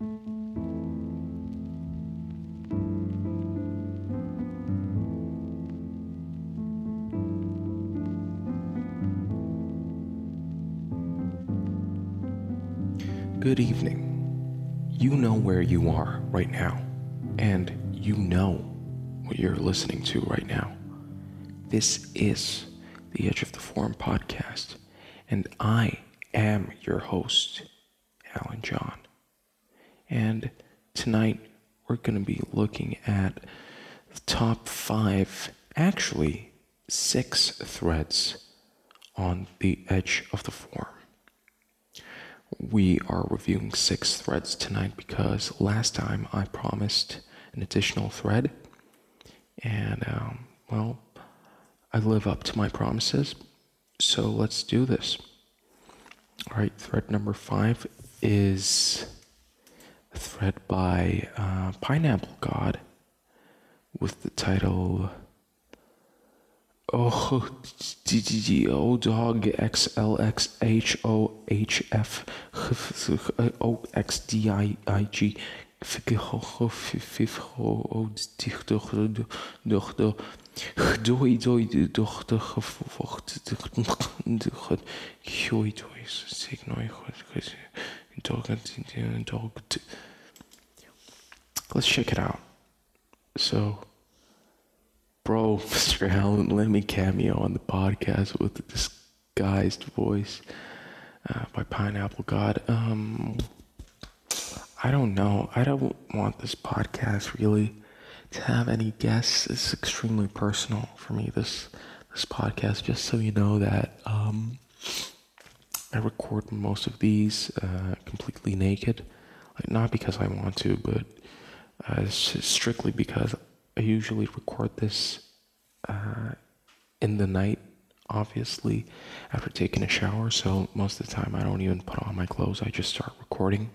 Good evening. You know where you are right now, and you know what you're listening to right now. This is the Edge of the Forum podcast, and I am your host, Alan John. And tonight we're going to be looking at the top five, actually, six threads on the Edge of the Forum. We are reviewing six threads tonight because last time I promised an additional thread, and um, well, I live up to my promises. So let's do this. All right, thread number five is thread by uh, Pineapple God with the title Oh, dog X L X H O H F O X D I I G Doi doi Let's check it out. So bro, Mr. Allen, let me cameo on the podcast with a disguised voice uh, by Pineapple God. Um, I don't know. I don't want this podcast really to have any guests. It's extremely personal for me. This this podcast, just so you know that um, I record most of these uh, completely naked, like not because I want to, but uh, strictly because I usually record this uh, in the night, obviously, after taking a shower. So most of the time, I don't even put on my clothes. I just start recording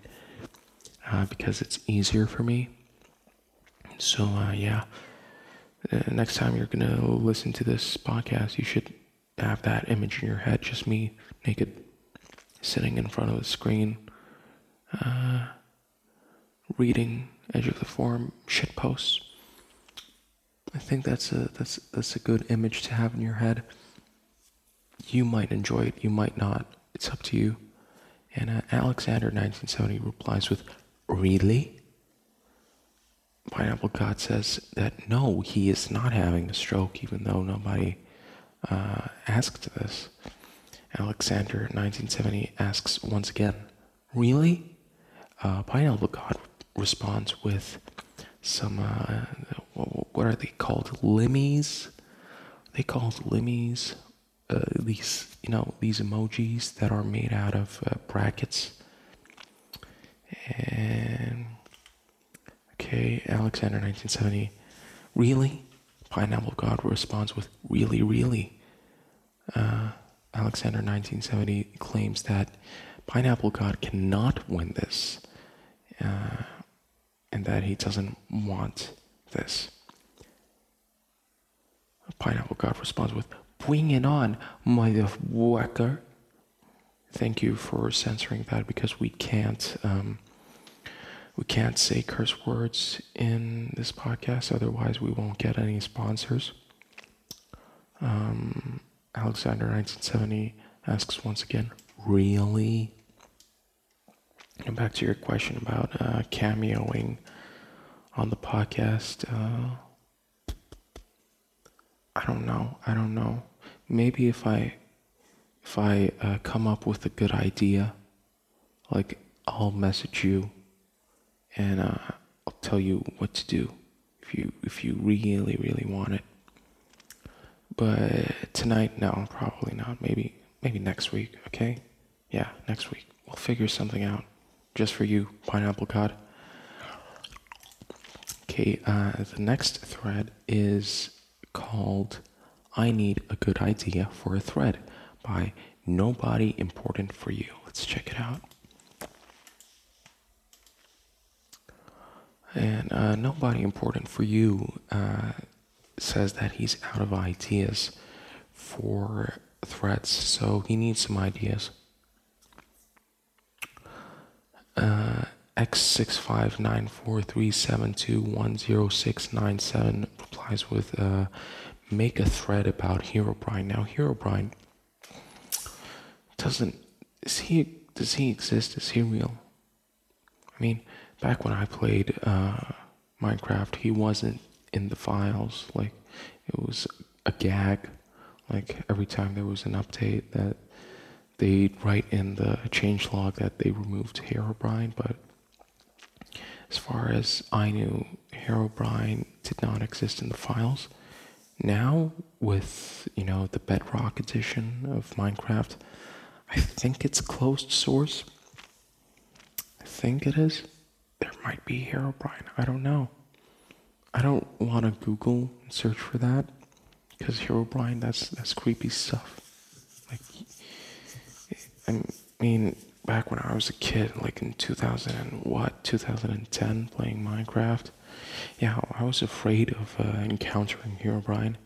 uh, because it's easier for me. So, uh, yeah. Uh, next time you're going to listen to this podcast, you should have that image in your head just me naked sitting in front of the screen, uh, reading Edge of the Forum shit posts. I think that's a that's that's a good image to have in your head. You might enjoy it, you might not. It's up to you. And uh, Alexander 1970 replies with, "Really?" Pineapple God says that no, he is not having a stroke, even though nobody uh, asked this. Alexander 1970 asks once again, "Really?" Uh, Pineapple God responds with some uh, what are they called? Limmies. They called limmies. Uh, these you know these emojis that are made out of uh, brackets. And okay, Alexander 1970. Really? Pineapple God responds with really, really. Uh, Alexander 1970 claims that Pineapple God cannot win this, uh, and that he doesn't want this. Pineapple God responds with, Bring it on, motherfucker. Thank you for censoring that because we can't um, we can't say curse words in this podcast. Otherwise, we won't get any sponsors. Um, Alexander 1970 asks once again, really? And back to your question about uh, cameoing on the podcast. Uh, I don't know. I don't know. Maybe if I if I uh, come up with a good idea, like I'll message you and uh, I'll tell you what to do if you if you really really want it. But tonight, no, probably not. Maybe maybe next week. Okay, yeah, next week we'll figure something out just for you, Pineapple God. Okay, uh, the next thread is called I Need a Good Idea for a Thread by Nobody Important for You. Let's check it out. And uh, Nobody Important for You uh, says that he's out of ideas for threads, so he needs some ideas. Uh, X65943721067 replies with uh, make a thread about Herobrine. Now Herobrine doesn't is he does he exist? Is he real? I mean, back when I played uh, Minecraft, he wasn't in the files. Like it was a gag. Like every time there was an update that they'd write in the changelog that they removed Herobrine, but as far as I knew, Herobrine did not exist in the files. Now, with you know the Bedrock edition of Minecraft, I think it's closed source. I think it is. There might be Herobrine. I don't know. I don't want to Google and search for that because Herobrine, that's that's creepy stuff. Like, I mean, back when I was a kid, like in 2000 and what, 2010, playing Minecraft, yeah, I was afraid of uh, encountering Herobrine,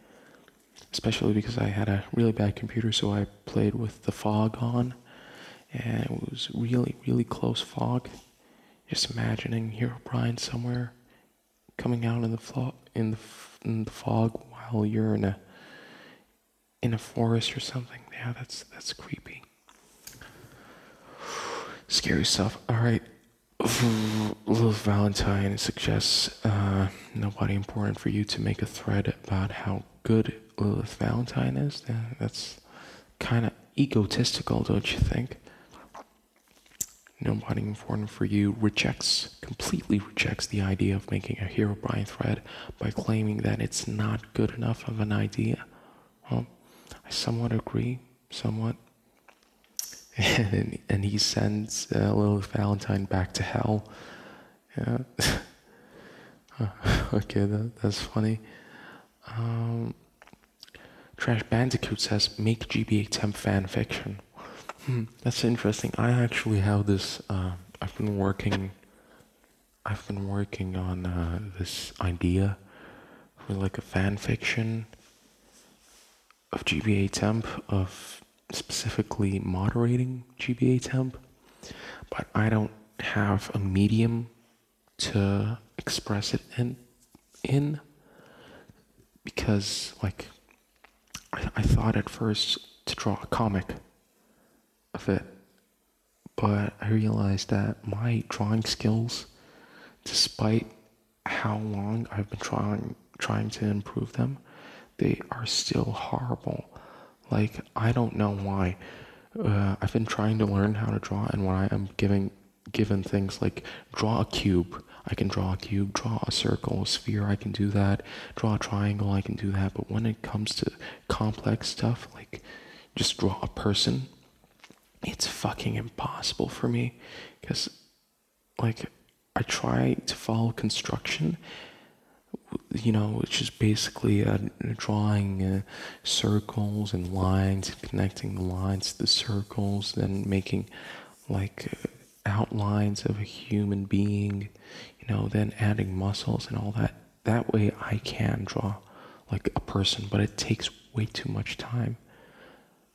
especially because I had a really bad computer, so I played with the fog on, and it was really, really close fog. Just imagining Herobrine somewhere coming out in the fog in the in the fog while you're in a in a forest or something. Yeah, that's that's creepy. Scary stuff. All right. Lilith Valentine suggests uh, nobody important for you to make a thread about how good Lilith Valentine is. That's kind of egotistical, don't you think? Nobody important for you rejects, completely rejects the idea of making a Herobrine thread by claiming that it's not good enough of an idea. Well, I somewhat agree, somewhat. And, and he sends uh, Lilith Valentine back to hell. Yeah. okay, that, that's funny. Um, Trash Bandicoot says, make GBA temp fan fiction. Hmm, that's interesting. I actually have this. Uh, I've been working. I've been working on uh, this idea for like a fan fiction of GBA temp of specifically moderating GBA temp, but I don't have a medium to express it in in because like I, I thought at first to draw a comic of it, but I realized that my drawing skills, despite how long I've been trying trying to improve them, they are still horrible. Like I don't know why. Uh, I've been trying to learn how to draw, and when I am giving given things like draw a cube, I can draw a cube, draw a circle, a sphere, I can do that, draw a triangle, I can do that. But when it comes to complex stuff, like just draw a person, it's fucking impossible for me because like I try to follow construction you know which is basically uh, drawing uh, circles and lines and connecting the lines to the circles then making like uh, outlines of a human being you know then adding muscles and all that. That way I can draw like a person but it takes way too much time.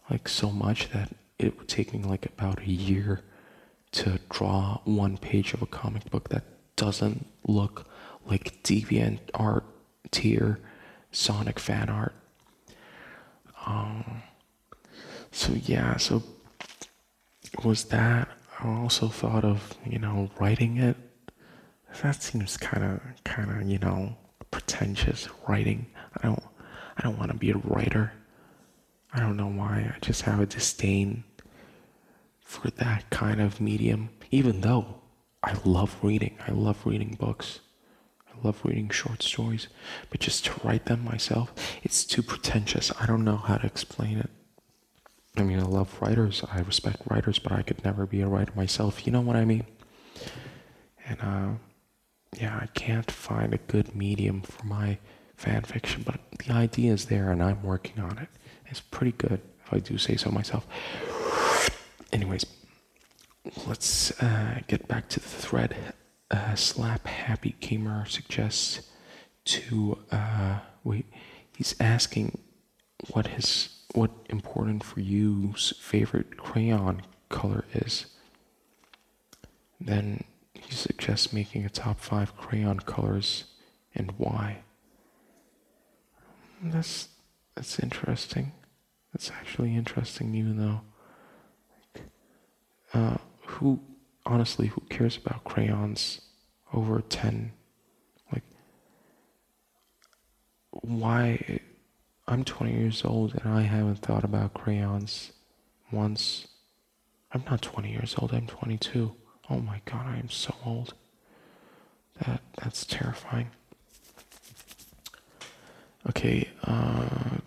Like so much that it would take me like about a year to draw one page of a comic book that doesn't look like deviant art tier Sonic fan art. Um, so yeah, so was that. I also thought of you know writing it. That seems kind of kind of you know pretentious writing. I don't I don't want to be a writer. I don't know why. I just have a disdain for that kind of medium, even though I love reading. I love reading books. I love reading short stories, but just to write them myself, it's too pretentious. I don't know how to explain it. I mean, I love writers. I respect writers, but I could never be a writer myself. You know what I mean? And uh, yeah, I can't find a good medium for my fan fiction, but the idea is there, and I'm working on it. It's pretty good, if I do say so myself. Anyways, let's uh, get back to the thread. Uh, Slap Happy Gamer suggests to uh, wait. He's asking what his what important for you's favorite crayon color is. Then he suggests making a top five crayon colors and why. That's that's interesting. That's actually interesting, even though, uh, who honestly who cares about crayons over ten? Like, why? I'm 20 years old and I haven't thought about crayons once. I'm not 20 years old. I'm 22. Oh my god, I am so old. That that's terrifying. Okay, uh,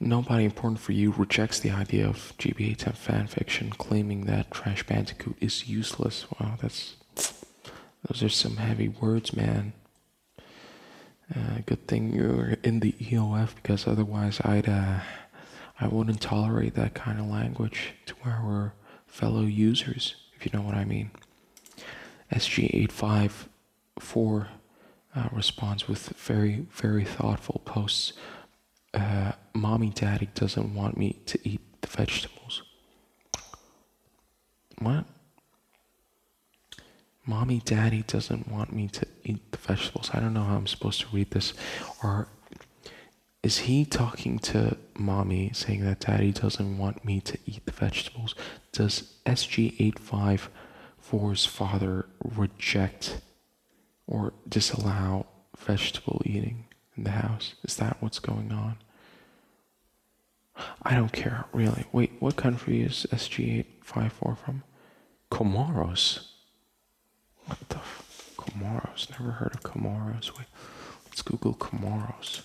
nobody important for you rejects the idea of GBA temp fanfiction, claiming that Trash Bandicoot is useless. Wow, that's those are some heavy words, man. Uh, good thing you're in the EOF because otherwise I'd uh, I wouldn't tolerate that kind of language to our fellow users, if you know what I mean. SG854 uh, responds with very, very thoughtful posts. Uh, Mommy, Daddy doesn't want me to eat the vegetables. What? Mommy, Daddy doesn't want me to eat the vegetables. I don't know how I'm supposed to read this. Or is he talking to Mommy saying that Daddy doesn't want me to eat the vegetables? Does SG854's father reject or disallow vegetable eating in the house? Is that what's going on? I don't care, really. Wait, what country is SG854 from? Comoros. What the f- Comoros? Never heard of Comoros. Wait, let's Google Comoros.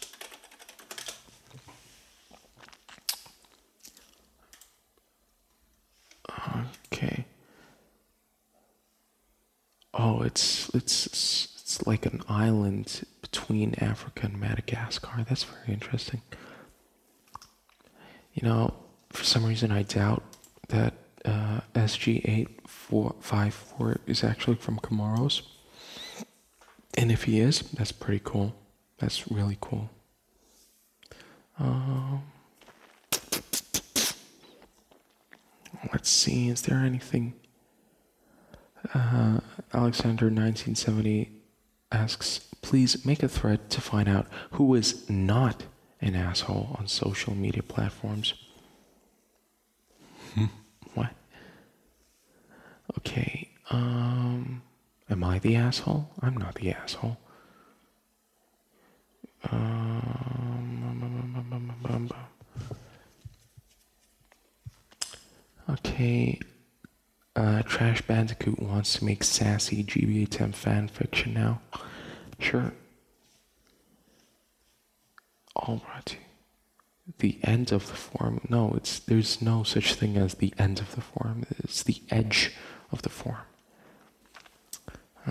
Okay. Oh, it's it's it's like an island between Africa and Madagascar. That's very interesting. You know, for some reason, I doubt that uh, SG8454 is actually from Comoros. And if he is, that's pretty cool. That's really cool. Um, let's see, is there anything? Uh, Alexander 1970 asks, please make a thread to find out who is not an asshole on social media platforms. Hmm. what? Okay, um, am I the asshole? I'm not the asshole. Um, okay, uh, Trash Bandicoot wants to make sassy GBA temp fan fiction now. Sure. Alrighty. The end of the forum. No, it's there's no such thing as the end of the forum. It's the edge of the forum.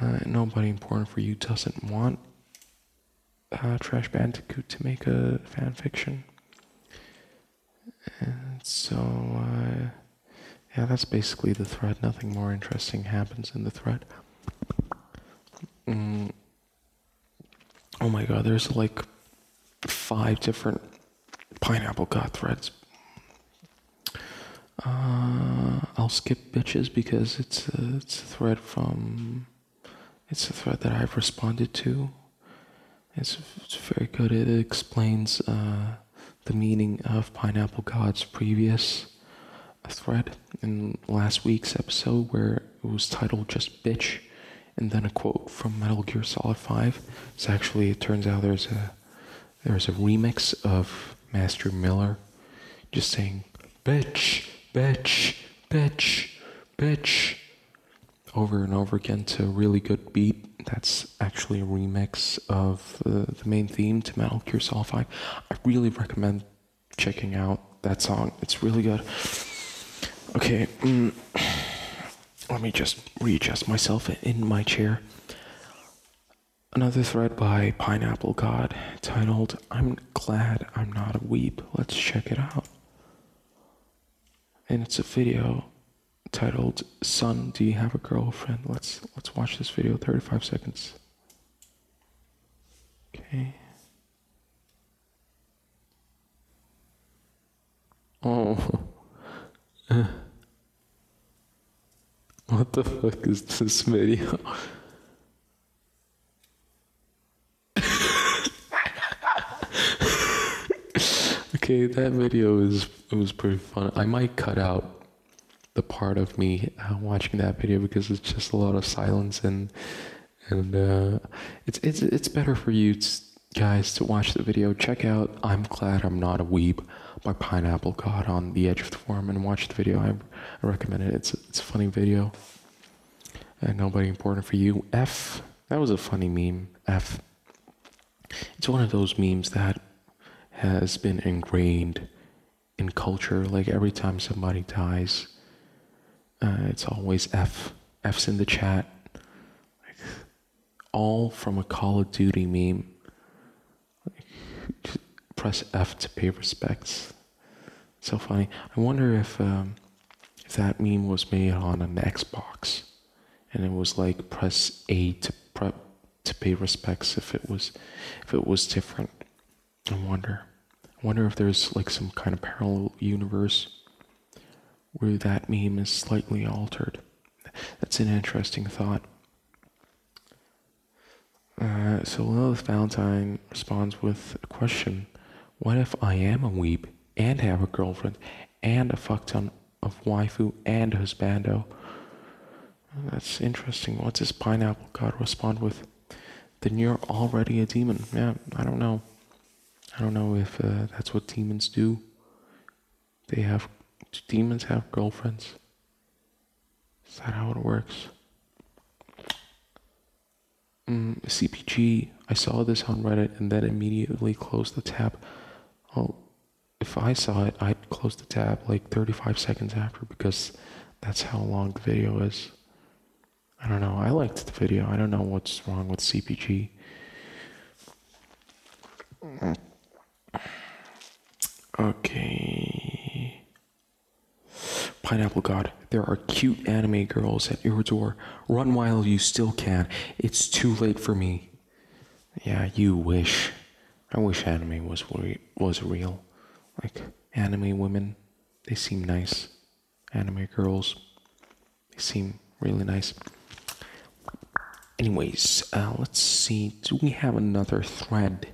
Uh, nobody important for you doesn't want uh, Trash Bandicoot to make a fan fiction. And so, uh, yeah, that's basically the thread. Nothing more interesting happens in the thread. Mm. Oh my god, there's like five different pineapple god threads. Uh, I'll skip bitches because it's a, it's a thread from it's a thread that I've responded to. It's, it's very good. It explains uh, the meaning of pineapple god's previous thread in last week's episode where it was titled just bitch and then a quote from Metal Gear Solid 5. It's actually it turns out there's a there's a remix of Master Miller just saying bitch, bitch, bitch, bitch over and over again to a really good beat. That's actually a remix of uh, the main theme to Metal Gear Solid 5. I really recommend checking out that song. It's really good. Okay, mm, let me just readjust myself in my chair. Another thread by Pineapple God titled, I'm Glad I'm Not a Weep. Let's check it out. And it's a video titled Son, Do You Have a Girlfriend? Let's let's watch this video, 35 seconds. Okay. Oh. What the fuck is this video? okay, that video is it was pretty fun. I might cut out the part of me uh, watching that video because it's just a lot of silence and and uh, it's it's it's better for you guys to watch the video. Check out "I'm Glad I'm Not a Weeb" by Pineapple God on the Edge of the Forum and watch the video. I, I recommend it. It's it's a funny video. And nobody important for you. F. That was a funny meme. F. It's one of those memes that has been ingrained in culture. Like every time somebody dies, uh, it's always F. F's in the chat. Like, all from a Call of Duty meme. Like, press F to pay respects. So funny. I wonder if um, if that meme was made on an Xbox, and it was like press A to pre- to pay respects. If it was if it was different, I wonder. I wonder if there's like some kind of parallel universe where that meme is slightly altered. That's an interesting thought. Uh, so Lilith Valentine responds with a question What if I am a weeb and have a girlfriend and a fuck ton of waifu and husbando? That's interesting. What's this pineapple god respond with? Then you're already a demon. Yeah, I don't know. I don't know if uh, that's what demons do. They have demons have girlfriends? Is that how it works? Mm, CPG, I saw this on Reddit and then immediately closed the tab. Oh, if I saw it, I'd close the tab like 35 seconds after because that's how long the video is. I don't know. I liked the video. I don't know what's wrong with CPG. Okay. Pineapple God, there are cute anime girls at your door. Run while you still can. It's too late for me. Yeah, you wish. I wish anime was re- was real. Like anime women, they seem nice. Anime girls, they seem really nice. Anyways, uh, let's see. Do we have another thread?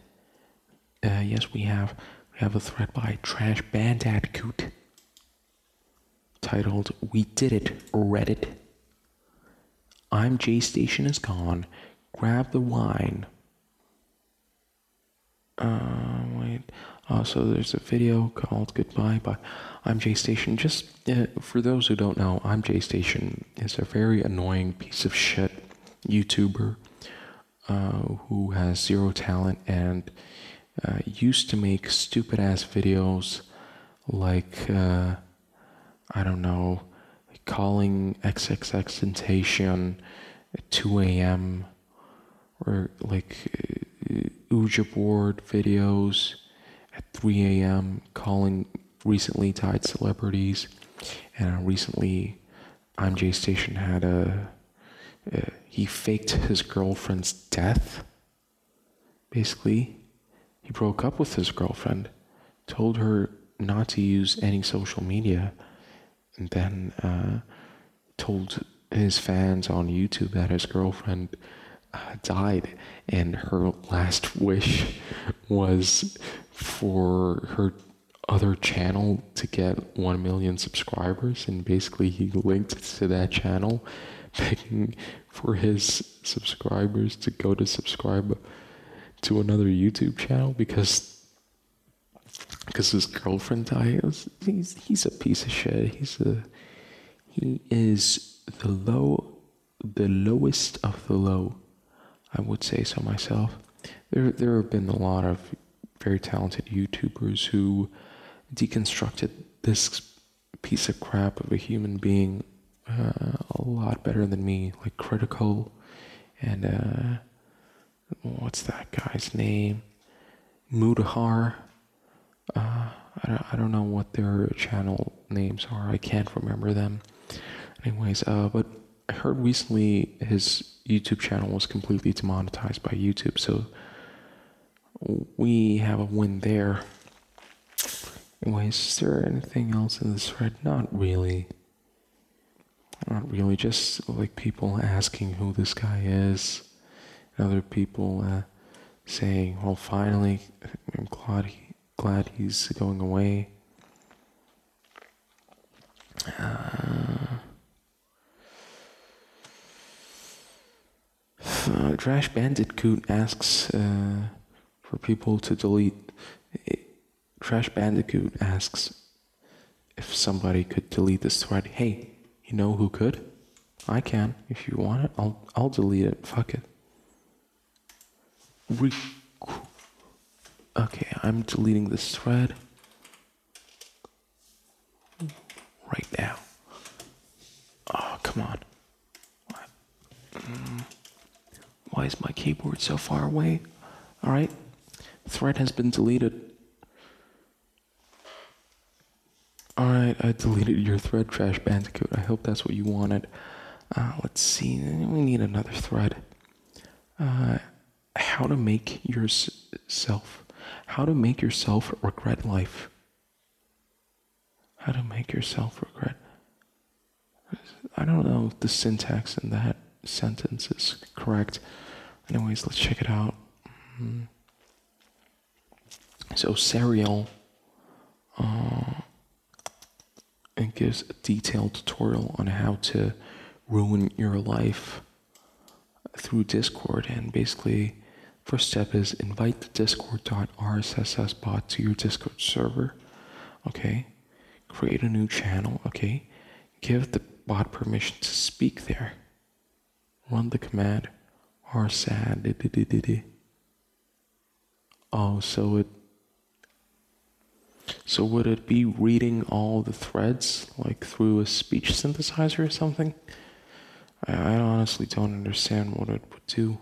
Uh, yes, we have. We have a thread by Trash Bandicoot titled "We Did It, Reddit." ImJayStation is gone. Grab the wine. Uh, wait. Uh, there's a video called "Goodbye" by ImJayStation. Just uh, for those who don't know, ImJayStation is a very annoying piece of shit YouTuber uh, who has zero talent and uh, used to make stupid ass videos like uh, I don't know, calling XXXTentacion at 2 a.m. or like uh, Ouija board videos at 3 a.m. calling recently died celebrities and recently ImJayStation had a uh, he faked his girlfriend's death. Basically, he broke up with his girlfriend, told her not to use any social media, and then uh, told his fans on YouTube that his girlfriend uh, died, and her last wish was for her other channel to get 1 million subscribers and basically he linked to that channel begging for his subscribers to go to subscribe to another YouTube channel because because his girlfriend died. He's he's a piece of shit. He's a he is the low the lowest of the low. I would say so myself. There there have been a lot of very talented YouTubers who deconstructed this piece of crap of a human being uh, a lot better than me, like Critikal and uh, what's that guy's name? Mutahar. Uh, I don't, I don't know what their channel names are. I can't remember them. Anyways, uh, but I heard recently his YouTube channel was completely demonetized by YouTube, so we have a win there. Anyways, is there anything else in this thread? Not really. Not really, just like people asking who this guy is. and Other people uh, saying, well, finally, I'm glad, he, glad he's going away. Uh, uh, Trash Bandicoot asks uh, for people to delete. Trash Bandicoot asks if somebody could delete this thread. Hey, you know who could? I can. If you want it, I'll I'll delete it. Fuck it. Re- okay, I'm deleting this thread right now. Oh, come on. Mm. Why is my keyboard so far away? All right. Thread has been deleted. Alright, I deleted your thread, Trash Bandicoot. I hope that's what you wanted. Uh, let's see, we need another thread. Uh, how to make yourself, how to make yourself regret life. How to make yourself regret. I don't know if the syntax in that sentence is correct. Anyways, let's check it out. Mm. So, serial. Uh, and gives a detailed tutorial on how to ruin your life through Discord. And basically, first step is invite the discord.rsss bot to your Discord server. Okay, create a new channel. Okay, give the bot permission to speak there. Run the command rsad. Oh, so it so would it be reading all the threads like through a speech synthesizer or something? I, I honestly don't understand what it would do.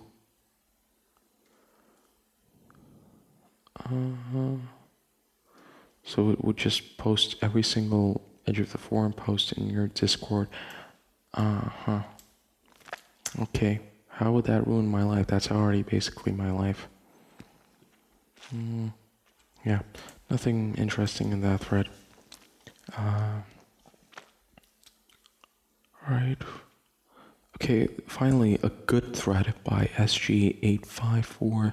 Uh, so it would just post every single edge of the forum post in your Discord. Uh huh. Okay. How would that ruin my life? That's already basically my life. Mm, yeah. Nothing interesting in that thread. Uh, right. Okay, finally, a good thread by SG854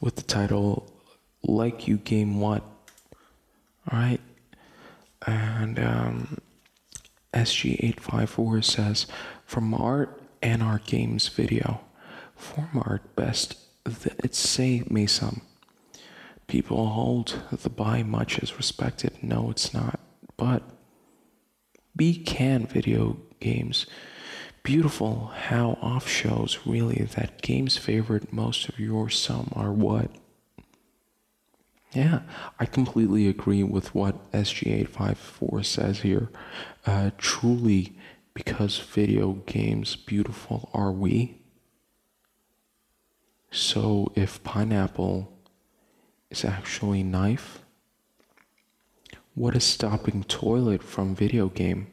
with the title Like You Game What? Alright. And um, SG854 says From art and our games video, form art best, th- it's say me some. People hold the buy much as respected. No, it's not. But be can video games. Beautiful how off shows really that games favored most of your some are what? Yeah, I completely agree with what SG854 says here. Uh, truly, because video games beautiful are we? So if pineapple is actually knife? What is stopping toilet from video game?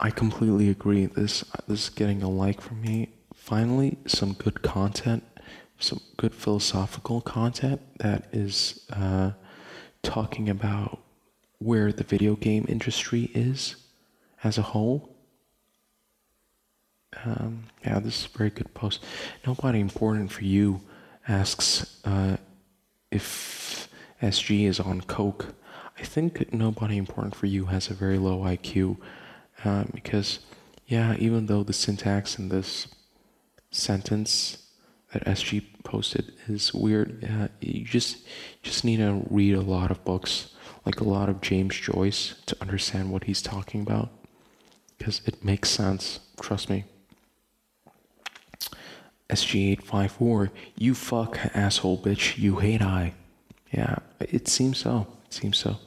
I completely agree. This this is getting a like from me. Finally, some good content, some good philosophical content that is uh, talking about where the video game industry is as a whole. Um, yeah, this is a very good post. Nobody important for you asks uh, if SG is on coke. I think nobody important for you has a very low IQ uh, because, yeah, even though the syntax in this sentence that SG posted is weird, uh, you just just need to read a lot of books, like a lot of James Joyce, to understand what he's talking about because it makes sense. Trust me. SG854, you fuck asshole bitch, you hate I. Yeah, it seems so. It seems so.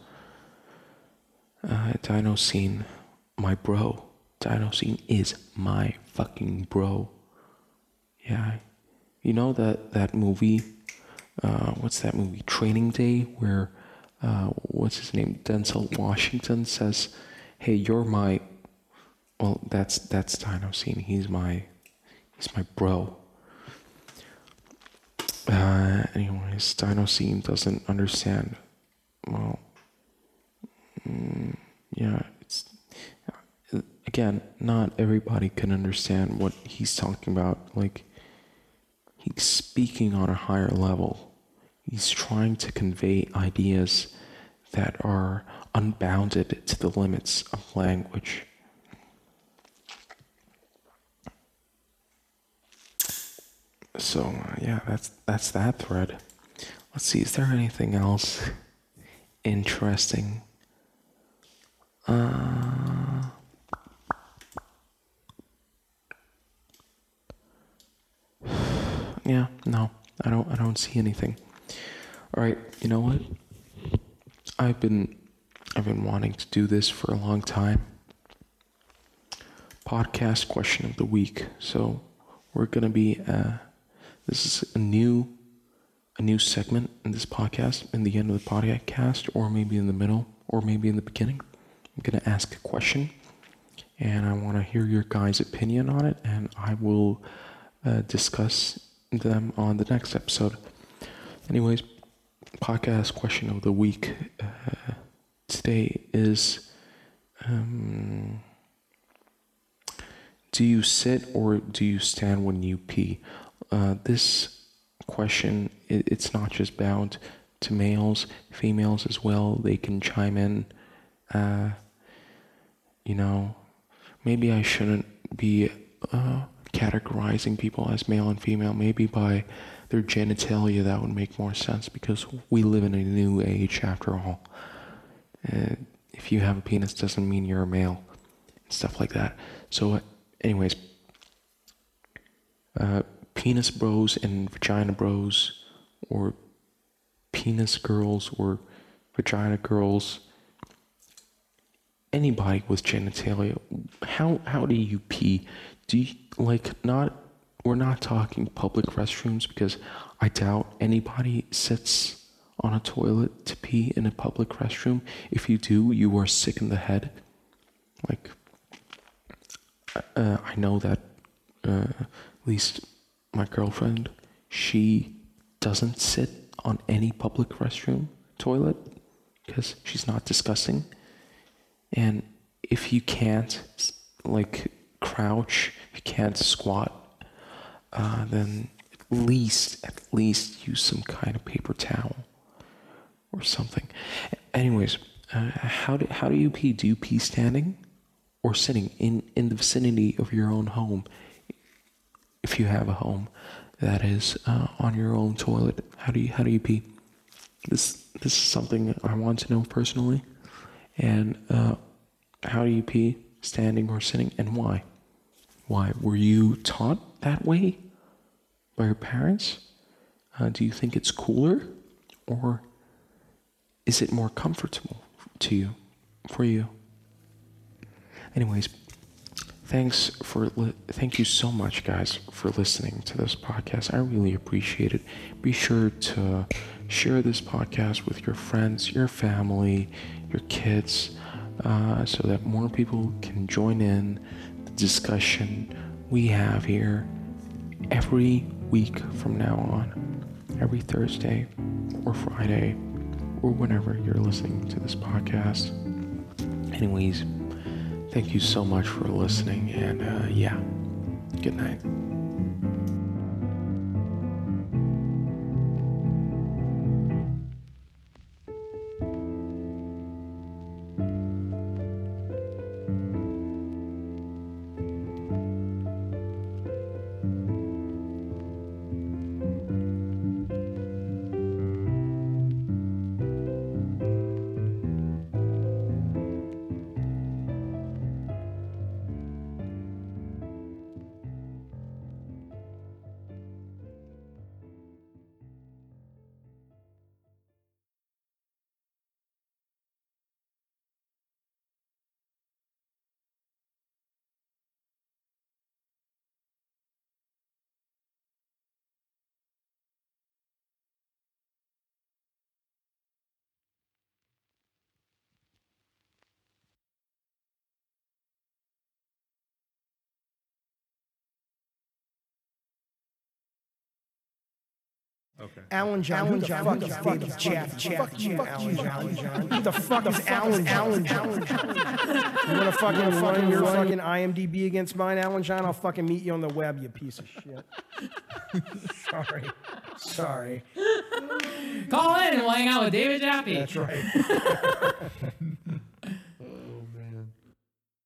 Uh, Dino Scene, my bro. Dino Scene is my fucking bro. Yeah. You know that, that movie, uh, what's that movie? Training Day, where, uh, what's his name? Denzel Washington says, hey, you're my, well, that's, that's Dino Scene. He's my, he's my bro. Uh, anyways, Scene doesn't understand. Well, mm, yeah, it's again, not everybody can understand what he's talking about. Like, he's speaking on a higher level. He's trying to convey ideas that are unbounded to the limits of language. So uh, yeah, that's that's that thread. Let's see, is there anything else interesting? Uh, yeah, no, I don't I don't see anything. All right, you know what? I've been I've been wanting to do this for a long time. Podcast question of the week. So we're gonna be uh, this is a new a new segment in this podcast in the end of the podcast or maybe in the middle or maybe in the beginning. I'm gonna ask a question and I want to hear your guys' opinion on it and I will uh, discuss them on the next episode. Anyways, podcast question of the week uh, today is um, Do you sit or do you stand when you pee? Uh, this question, it, it's not just bound to males, females as well. They can chime in. Uh, you know, maybe I shouldn't be uh, categorizing people as male and female. Maybe by their genitalia, that would make more sense because we live in a new age after all. If you have a penis, doesn't mean you're a male, and stuff like that. So, anyways, uh, penis bros and vagina bros, or penis girls or vagina girls. Anybody with genitalia, how how do you pee? Do you like not we're not talking public restrooms because I doubt anybody sits on a toilet to pee in a public restroom. If you do, you are sick in the head. Like, uh, I know that uh, at least my girlfriend, she doesn't sit on any public restroom toilet because she's not disgusting. And if you can't, like, crouch, you can't squat uh, then at least at least use some kind of paper towel or something. Anyways, uh, how do how do you pee? Do you pee standing or sitting in in the vicinity of your own home? If you have a home that is uh, on your own toilet, how do you how do you pee? This this is something I want to know personally, and uh, how do you pee? Standing or sitting, and why? Why? Were you taught that way by your parents? Uh, do you think it's cooler? Or is it more comfortable to you, for you? Anyways, thanks for li- thank you so much guys for listening to this podcast i really appreciate it be sure to share this podcast with your friends your family your kids uh, so that more people can join in discussion we have here every week from now on, every Thursday or Friday or whenever you're listening to this podcast. Anyways, thank you so much for listening, and uh, yeah, good night. Okay. Alan John, who the fuck is David Jaffe? Fuck you, Alan John. Who the fuck is Alan Alan John? You wanna fucking run your fucking IMDb against mine, Alan John? I'll fucking meet you on the web, you piece of shit. Sorry. Sorry. Call in and we'll hang out with David Jaffe. That's right.